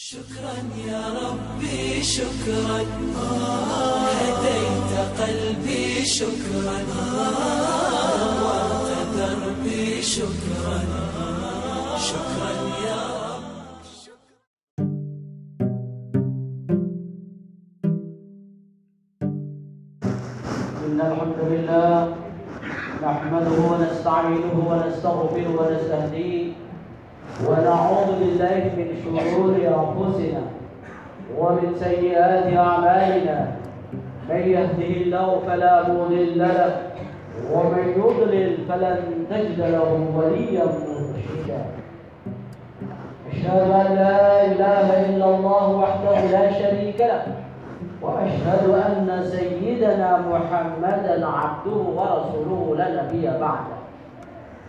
شكرا يا ربي شكرا. هديت قلبي شكرا. نورت دربي شكرا. شكرا يا إن الحمد لله نحمده ونستعينه ونستغفره ونستهديه. ونعوذ بالله من شرور أنفسنا ومن سيئات أعمالنا. من يهده الله فلا مضل له ومن يضلل فلن تجد له وليا مرشدا. أشهد أن لا إله إلا الله وحده لا شريك له وأشهد أن سيدنا محمدا عبده ورسوله لا نبي بعده.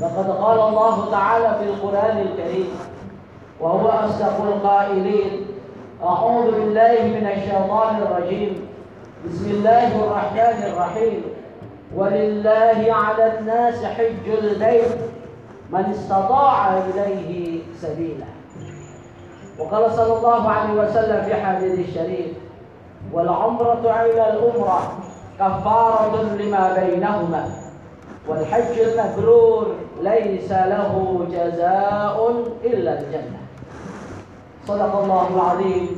لقد قال الله تعالى في القرآن الكريم وهو أصدق القائلين أعوذ بالله من الشيطان الرجيم بسم الله الرحمن الرحيم ولله على الناس حج البيت من استطاع إليه سبيلا. وقال صلى الله عليه وسلم في حديث الشريف والعمرة إلى الأمرة كفارة لما بينهما والحج المبرور ليس له جزاء إلا الجنة. صدق الله العظيم.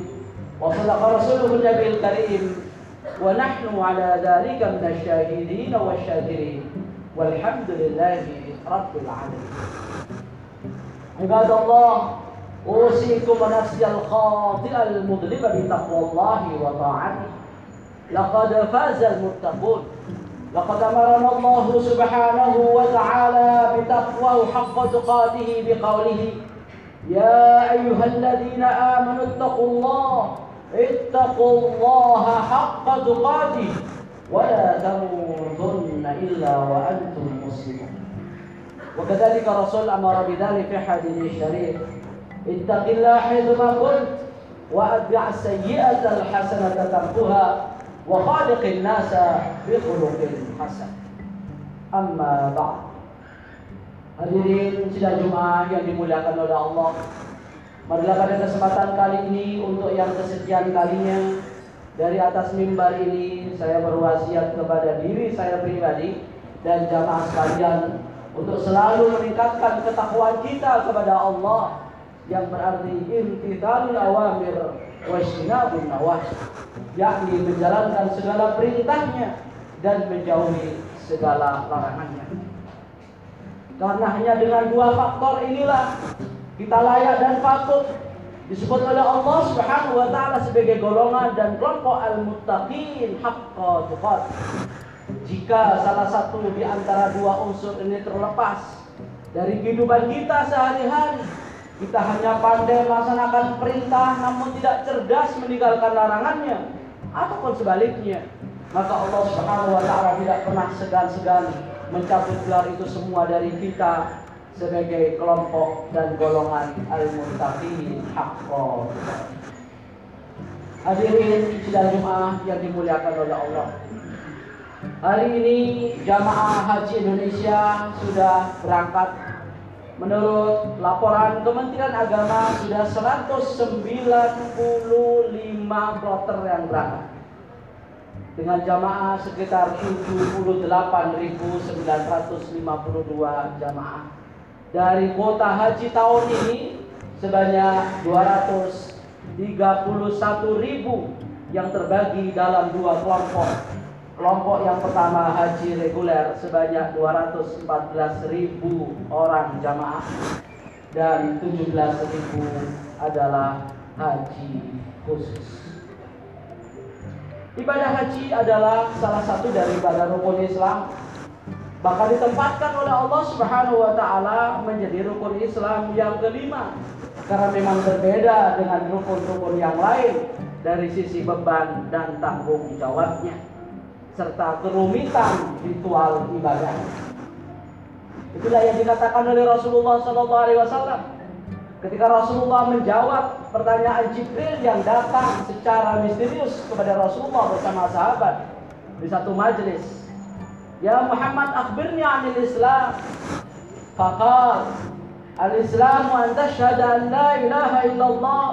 وصدق رسوله النبي الكريم. ونحن على ذلك من الشاهدين والشاكرين. والحمد لله رب العالمين. عباد الله أوصيكم ونفسي الخاطئة المذنبة بتقوى الله وطاعته. لقد فاز المتقون. لقد أمرنا الله سبحانه وتعالى بتقواه حق تقاته بقوله يا أيها الذين آمنوا اتقوا الله اتقوا الله حق تقاته ولا تموتن إلا وأنتم مسلمون. وكذلك الرسول أمر بذلك في حديث الشريف اتق الله حيثما كنت وأتبع السيئة الحسنة تمحها wa khaliqin nasa bi khuluqin hasan. Hadirin sidang Jumat yang dimuliakan oleh Allah. Marilah pada kesempatan kali ini untuk yang kesekian kalinya dari atas mimbar ini saya berwasiat kepada diri saya pribadi dan jamaah sekalian untuk selalu meningkatkan ketakwaan kita kepada Allah yang berarti intitan awamir wa istinabun nawahi yakni menjalankan segala perintahnya dan menjauhi segala larangannya. Karena hanya dengan dua faktor inilah kita layak dan patut disebut oleh Allah Subhanahu wa taala sebagai golongan dan kelompok al-muttaqin haqqa jika salah satu di antara dua unsur ini terlepas dari kehidupan kita sehari-hari kita hanya pandai melaksanakan perintah namun tidak cerdas meninggalkan larangannya ataupun sebaliknya maka Allah Subhanahu wa taala tidak pernah segan-segan mencabut gelar itu semua dari kita sebagai kelompok dan golongan al-muttaqin haqqan. Hadirin sidang Jumat yang dimuliakan oleh Allah. Hari ini jamaah haji Indonesia sudah berangkat Menurut laporan Kementerian Agama sudah 195 kloter yang berangkat dengan jamaah sekitar 78.952 jamaah. Dari kuota haji tahun ini sebanyak 231.000 yang terbagi dalam dua kelompok Kelompok yang pertama haji reguler sebanyak 214.000 orang jamaah dan 17.000 adalah haji khusus. Ibadah haji adalah salah satu dari ibadah rukun Islam. Bahkan ditempatkan oleh Allah Subhanahu wa taala menjadi rukun Islam yang kelima. Karena memang berbeda dengan rukun-rukun yang lain dari sisi beban dan tanggung jawabnya serta kerumitan ritual ibadah. Itulah yang dikatakan oleh Rasulullah SAW ketika Rasulullah menjawab pertanyaan Jibril yang datang secara misterius kepada Rasulullah bersama sahabat di satu majelis. Ya Muhammad akhbirni anil Islam. Faqal Al-Islam an tashhadu an la ilaha illallah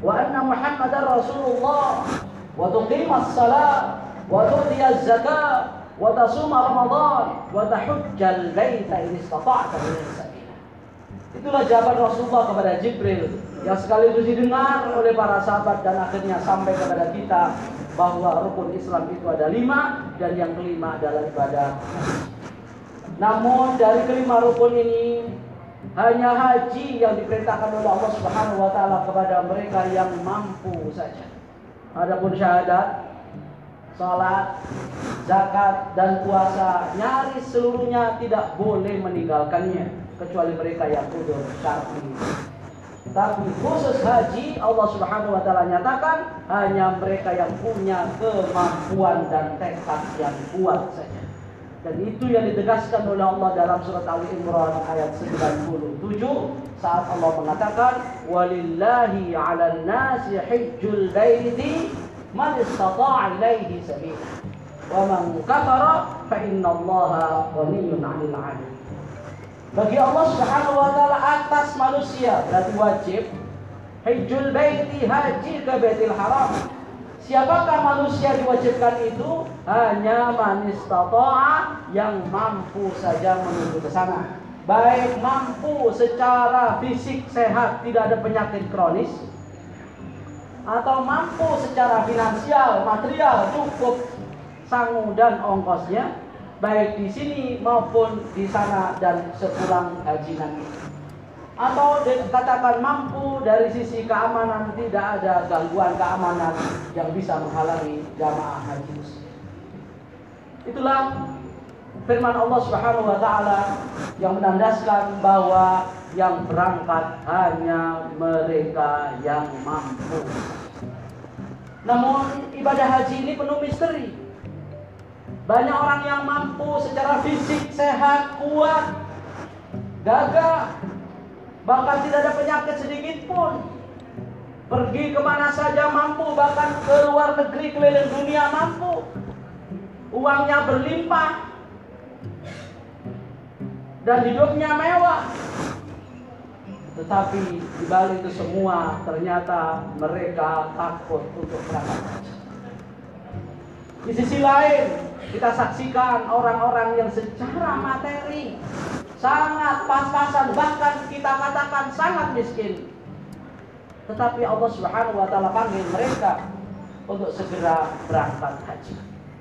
wa anna Muhammadar Rasulullah wa tuqima as-salat wa tu'ti az-zakat wa tasuma Ramadan wa tahujjal. Itulah jawaban Rasulullah kepada Jibril yang sekaligus didengar oleh para sahabat dan akhirnya sampai kepada kita bahwa rukun Islam itu ada lima dan yang kelima adalah ibadah. Namun dari kelima rukun ini hanya haji yang diperintahkan oleh Allah Subhanahu wa taala kepada mereka yang mampu saja. Adapun syahadat, salat, zakat dan puasa nyaris seluruhnya tidak boleh meninggalkannya kecuali mereka yang udur syar'i. Tapi khusus haji Allah Subhanahu wa taala nyatakan hanya mereka yang punya kemampuan dan tekad yang kuat saja. Dan itu yang ditegaskan oleh Allah dalam surat Ali Imran ayat 97 saat Allah mengatakan walillahi 'alan nasi hajjul baiti man istata'a ilaihi sabila wa man kafara fa innallaha ghaniyyun 'anil 'alamin. Bagi Allah Subhanahu wa taala atas manusia berarti wajib hajjul baiti haji ke Baitul Haram Siapakah manusia diwajibkan itu? Hanya manis tatoa yang mampu saja menuju ke sana. Baik mampu secara fisik sehat, tidak ada penyakit kronis, atau mampu secara finansial, material cukup sangu dan ongkosnya, baik di sini maupun di sana dan sepulang haji nanti atau dikatakan mampu dari sisi keamanan tidak ada gangguan keamanan yang bisa menghalangi jamaah haji. Itulah firman Allah Subhanahu wa taala yang menandaskan bahwa yang berangkat hanya mereka yang mampu. Namun ibadah haji ini penuh misteri. Banyak orang yang mampu secara fisik sehat, kuat, gagah, bahkan tidak ada penyakit sedikit pun. Pergi ke mana saja mampu, bahkan ke luar negeri keliling dunia mampu. Uangnya berlimpah dan hidupnya mewah. Tetapi di balik itu semua ternyata mereka takut untuk berangkat haji. Di sisi lain, kita saksikan orang-orang yang secara materi sangat pas-pasan bahkan kita katakan sangat miskin. Tetapi Allah Subhanahu wa taala panggil mereka untuk segera berangkat haji.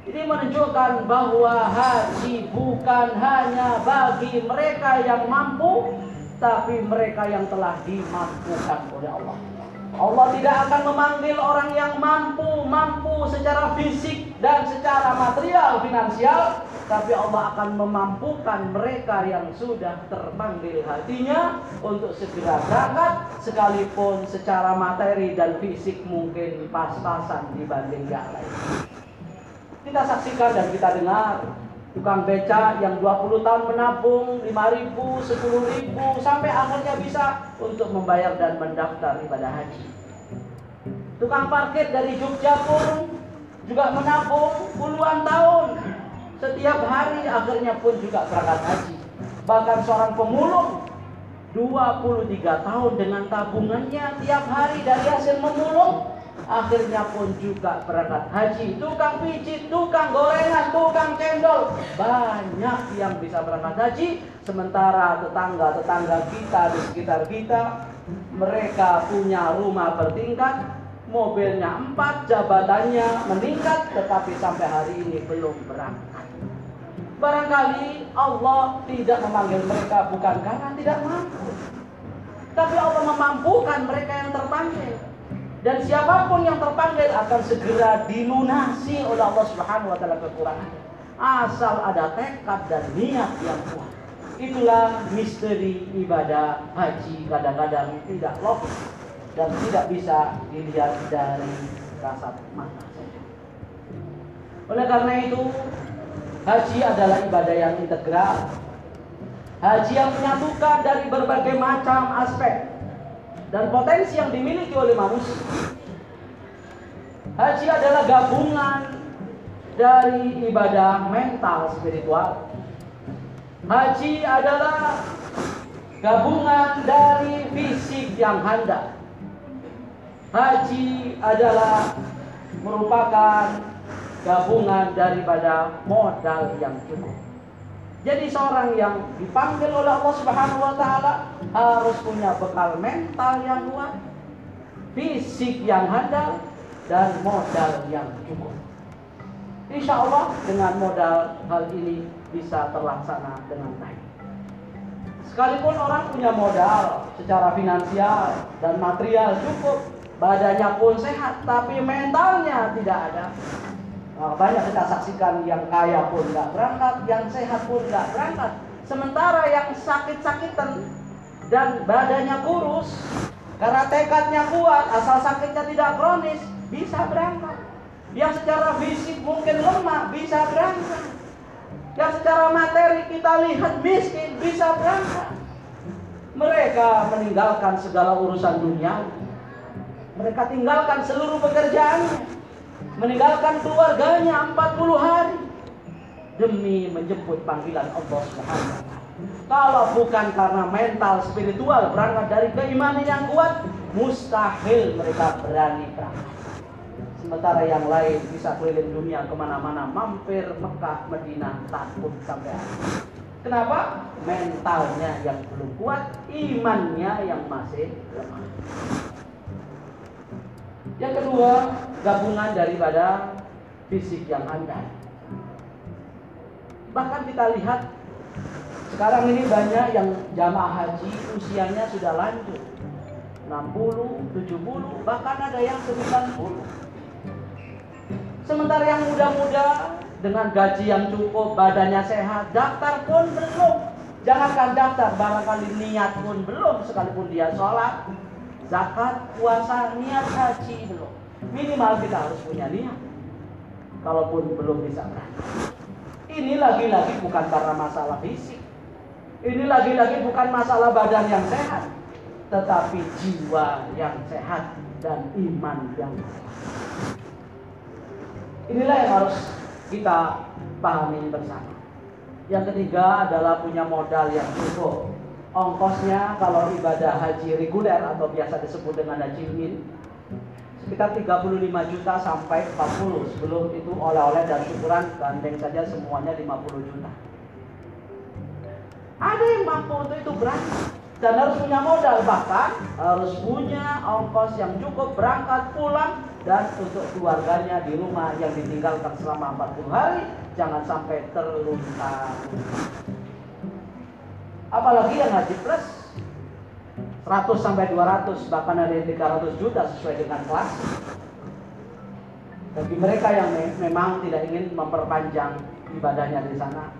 Ini menunjukkan bahwa haji bukan hanya bagi mereka yang mampu, tapi mereka yang telah dimampukan oleh Allah. Allah tidak akan memanggil orang yang mampu, mampu secara fisik dan secara material, finansial, tapi Allah akan memampukan mereka yang sudah terpanggil hatinya untuk segera berangkat sekalipun secara materi dan fisik mungkin pas-pasan dibanding yang lain. Kita saksikan dan kita dengar tukang beca yang 20 tahun menabung 5 ribu, 10 ribu sampai akhirnya bisa untuk membayar dan mendaftar ibadah haji. Tukang parkir dari Jogja pun juga menabung puluhan tahun setiap hari akhirnya pun juga berangkat haji. Bahkan seorang pemulung 23 tahun dengan tabungannya tiap hari dari hasil memulung akhirnya pun juga berangkat haji. Tukang pijit, tukang gorengan, tukang cendol, banyak yang bisa berangkat haji. Sementara tetangga-tetangga kita di sekitar kita, mereka punya rumah bertingkat, mobilnya empat, jabatannya meningkat, tetapi sampai hari ini belum berangkat. Barangkali Allah tidak memanggil mereka bukan karena tidak mampu, tapi Allah memampukan mereka yang terpanggil. Dan siapa pun yang terpanggil akan segera dilunasi oleh Allah Subhanahu wa taala kekurangan. Asal ada tekad dan niat yang kuat. Itulah misteri ibadah haji kadang-kadang tidak logis dan tidak bisa dilihat dari kasat mata. Oleh karena itu, haji adalah ibadah yang integral. Haji yang menyatukan dari berbagai macam aspek dan potensi yang dimiliki oleh manusia. Haji adalah gabungan dari ibadah mental spiritual. Haji adalah gabungan dari fisik yang handal. Haji adalah merupakan gabungan daripada modal yang cukup. Jadi seorang yang dipanggil oleh Allah Subhanahu wa taala harus punya bekal mental yang kuat, fisik yang handal dan modal yang cukup. Insya Allah dengan modal hal ini bisa terlaksana dengan baik. Sekalipun orang punya modal secara finansial dan material cukup, badannya pun sehat, tapi mentalnya tidak ada. Nah, banyak kita saksikan yang kaya pun nggak berangkat, yang sehat pun nggak berangkat. Sementara yang sakit-sakitan dan badannya kurus, karena tekadnya kuat, asal sakitnya tidak kronis, bisa berangkat. Yang secara fisik mungkin lemah, bisa berangkat. Yang secara materi kita lihat miskin, bisa berangkat. Mereka meninggalkan segala urusan dunia. Mereka tinggalkan seluruh pekerjaannya. Meninggalkan keluarganya 40 hari. Demi menjemput panggilan Allah Subhanahu Kalau bukan karena mental spiritual berangkat dari keimanan yang kuat, mustahil mereka berani berangkat. Sementara yang lain bisa keliling dunia ke mana-mana, mampir Mekah, Medina, takut sampai akhir. Kenapa? Mentalnya yang belum kuat, imannya yang masih lemah. Yang kedua, gabungan daripada fisik yang handal. Bahkan kita lihat sekarang ini banyak yang jamaah haji usianya sudah lanjut. 60, 70, bahkan ada yang 90. Sementara yang muda-muda dengan gaji yang cukup, badannya sehat, daftar pun belum. Jangankan daftar, barangkali niat pun belum, sekalipun dia sholat, zakat, puasa, niat haji belum. Minimal kita harus punya niat. Kalaupun belum bisa berangkat. Ini lagi-lagi bukan karena masalah fisik. Ini lagi-lagi bukan masalah badan yang sehat. Tetapi jiwa yang sehat dan iman yang kuat. Inilah yang harus kita pahami bersama. Yang ketiga adalah punya modal yang cukup. Ongkosnya kalau ibadah haji reguler atau biasa disebut dengan haji min sekitar 35 juta sampai 40 sebelum itu oleh-oleh dan syukuran gandeng saja semuanya 50 juta. Ada yang mampu untuk itu berangkat dan harus punya modal bahkan harus punya ongkos yang cukup berangkat pulang dan untuk keluarganya di rumah yang ditinggalkan selama 40 hari jangan sampai terlunta apalagi yang haji plus 100 sampai 200 bahkan ada yang 300 juta sesuai dengan kelas. Bagi mereka yang me memang tidak ingin memperpanjang ibadahnya di sana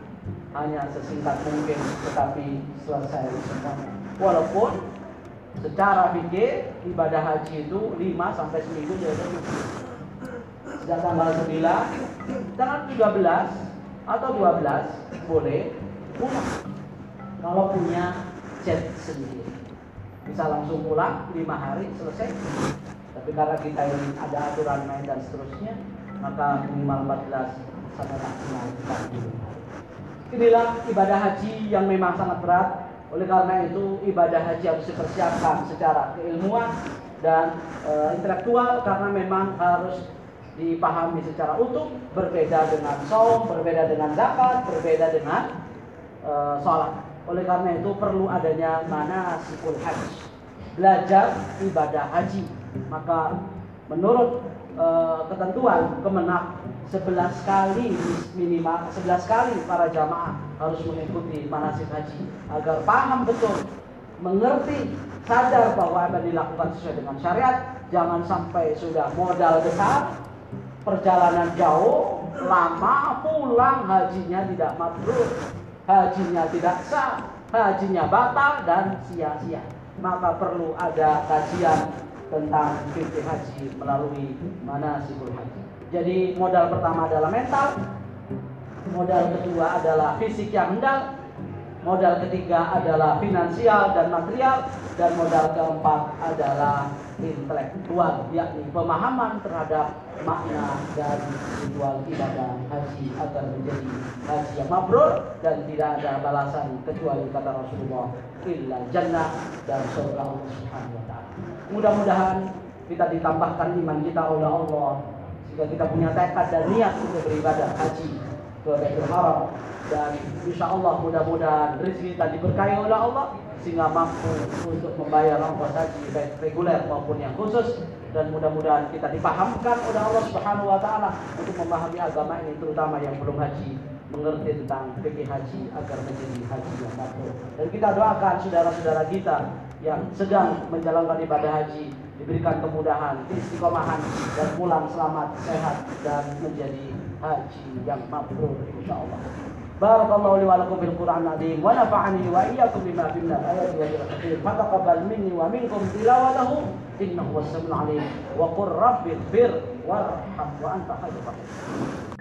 hanya sesingkat mungkin tetapi selesai semuanya walaupun secara fikir ibadah haji itu 5 sampai seminggu jadi sejak tanggal 9 tanggal 13 atau 12 boleh pulang kalau punya jet sendiri. Bisa langsung pulang lima hari selesai. Tapi karena kita ini ada aturan main dan seterusnya maka minimal 14 sampai maksimal 40 inilah ibadah haji yang memang sangat berat. Oleh karena itu ibadah haji harus dipersiapkan secara keilmuan dan e, intelektual karena memang harus dipahami secara utuh berbeda dengan saum, berbeda dengan zakat, berbeda dengan e, sholat. Oleh karena itu perlu adanya mana sikul haji. Belajar ibadah haji. Maka menurut e, ketentuan kemenak 11 kali minimal 11 kali para jamaah harus mengikuti manasik haji agar paham betul mengerti sadar bahwa apa dilakukan sesuai dengan syariat jangan sampai sudah modal besar perjalanan jauh lama pulang hajinya tidak mabrur hajinya tidak sah, hajinya batal dan sia-sia. Maka perlu ada kajian tentang fikih haji melalui manasikul haji. Jadi modal pertama adalah mental, modal kedua adalah fisik yang handal, modal ketiga adalah finansial dan material, dan modal keempat adalah intelektual, yakni pemahaman terhadap makna dan ritual ibadah haji agar menjadi haji yang mabrur dan tidak ada balasan kecuali kata Rasulullah illa jannah dan surga Allah Subhanahu wa taala. Mudah-mudahan kita ditambahkan iman kita oleh Allah sehingga kita punya tekad dan niat untuk beribadah haji Haram dan insya Allah mudah-mudahan rezeki kita diberkahi oleh Allah sehingga mampu untuk membayar ongkos haji baik reguler maupun yang khusus dan mudah-mudahan kita dipahamkan oleh Allah Subhanahu wa taala untuk memahami agama ini terutama yang belum haji mengerti tentang fikih haji agar menjadi haji yang mabrur. Dan kita doakan saudara-saudara kita yang sedang menjalankan ibadah haji diberikan kemudahan, istiqomahan dan pulang selamat, sehat dan menjadi haji yang mabrur insyaallah. Barakallahu li wa lakum bil Qur'an azim wa nafa'ani wa iyyakum bima fi min ayati wa dhikr fataqabbal minni wa minkum tilawatahu innahu was-sami'ul 'alim. Wa qur rabbi ighfir warham wa anta khairur rahim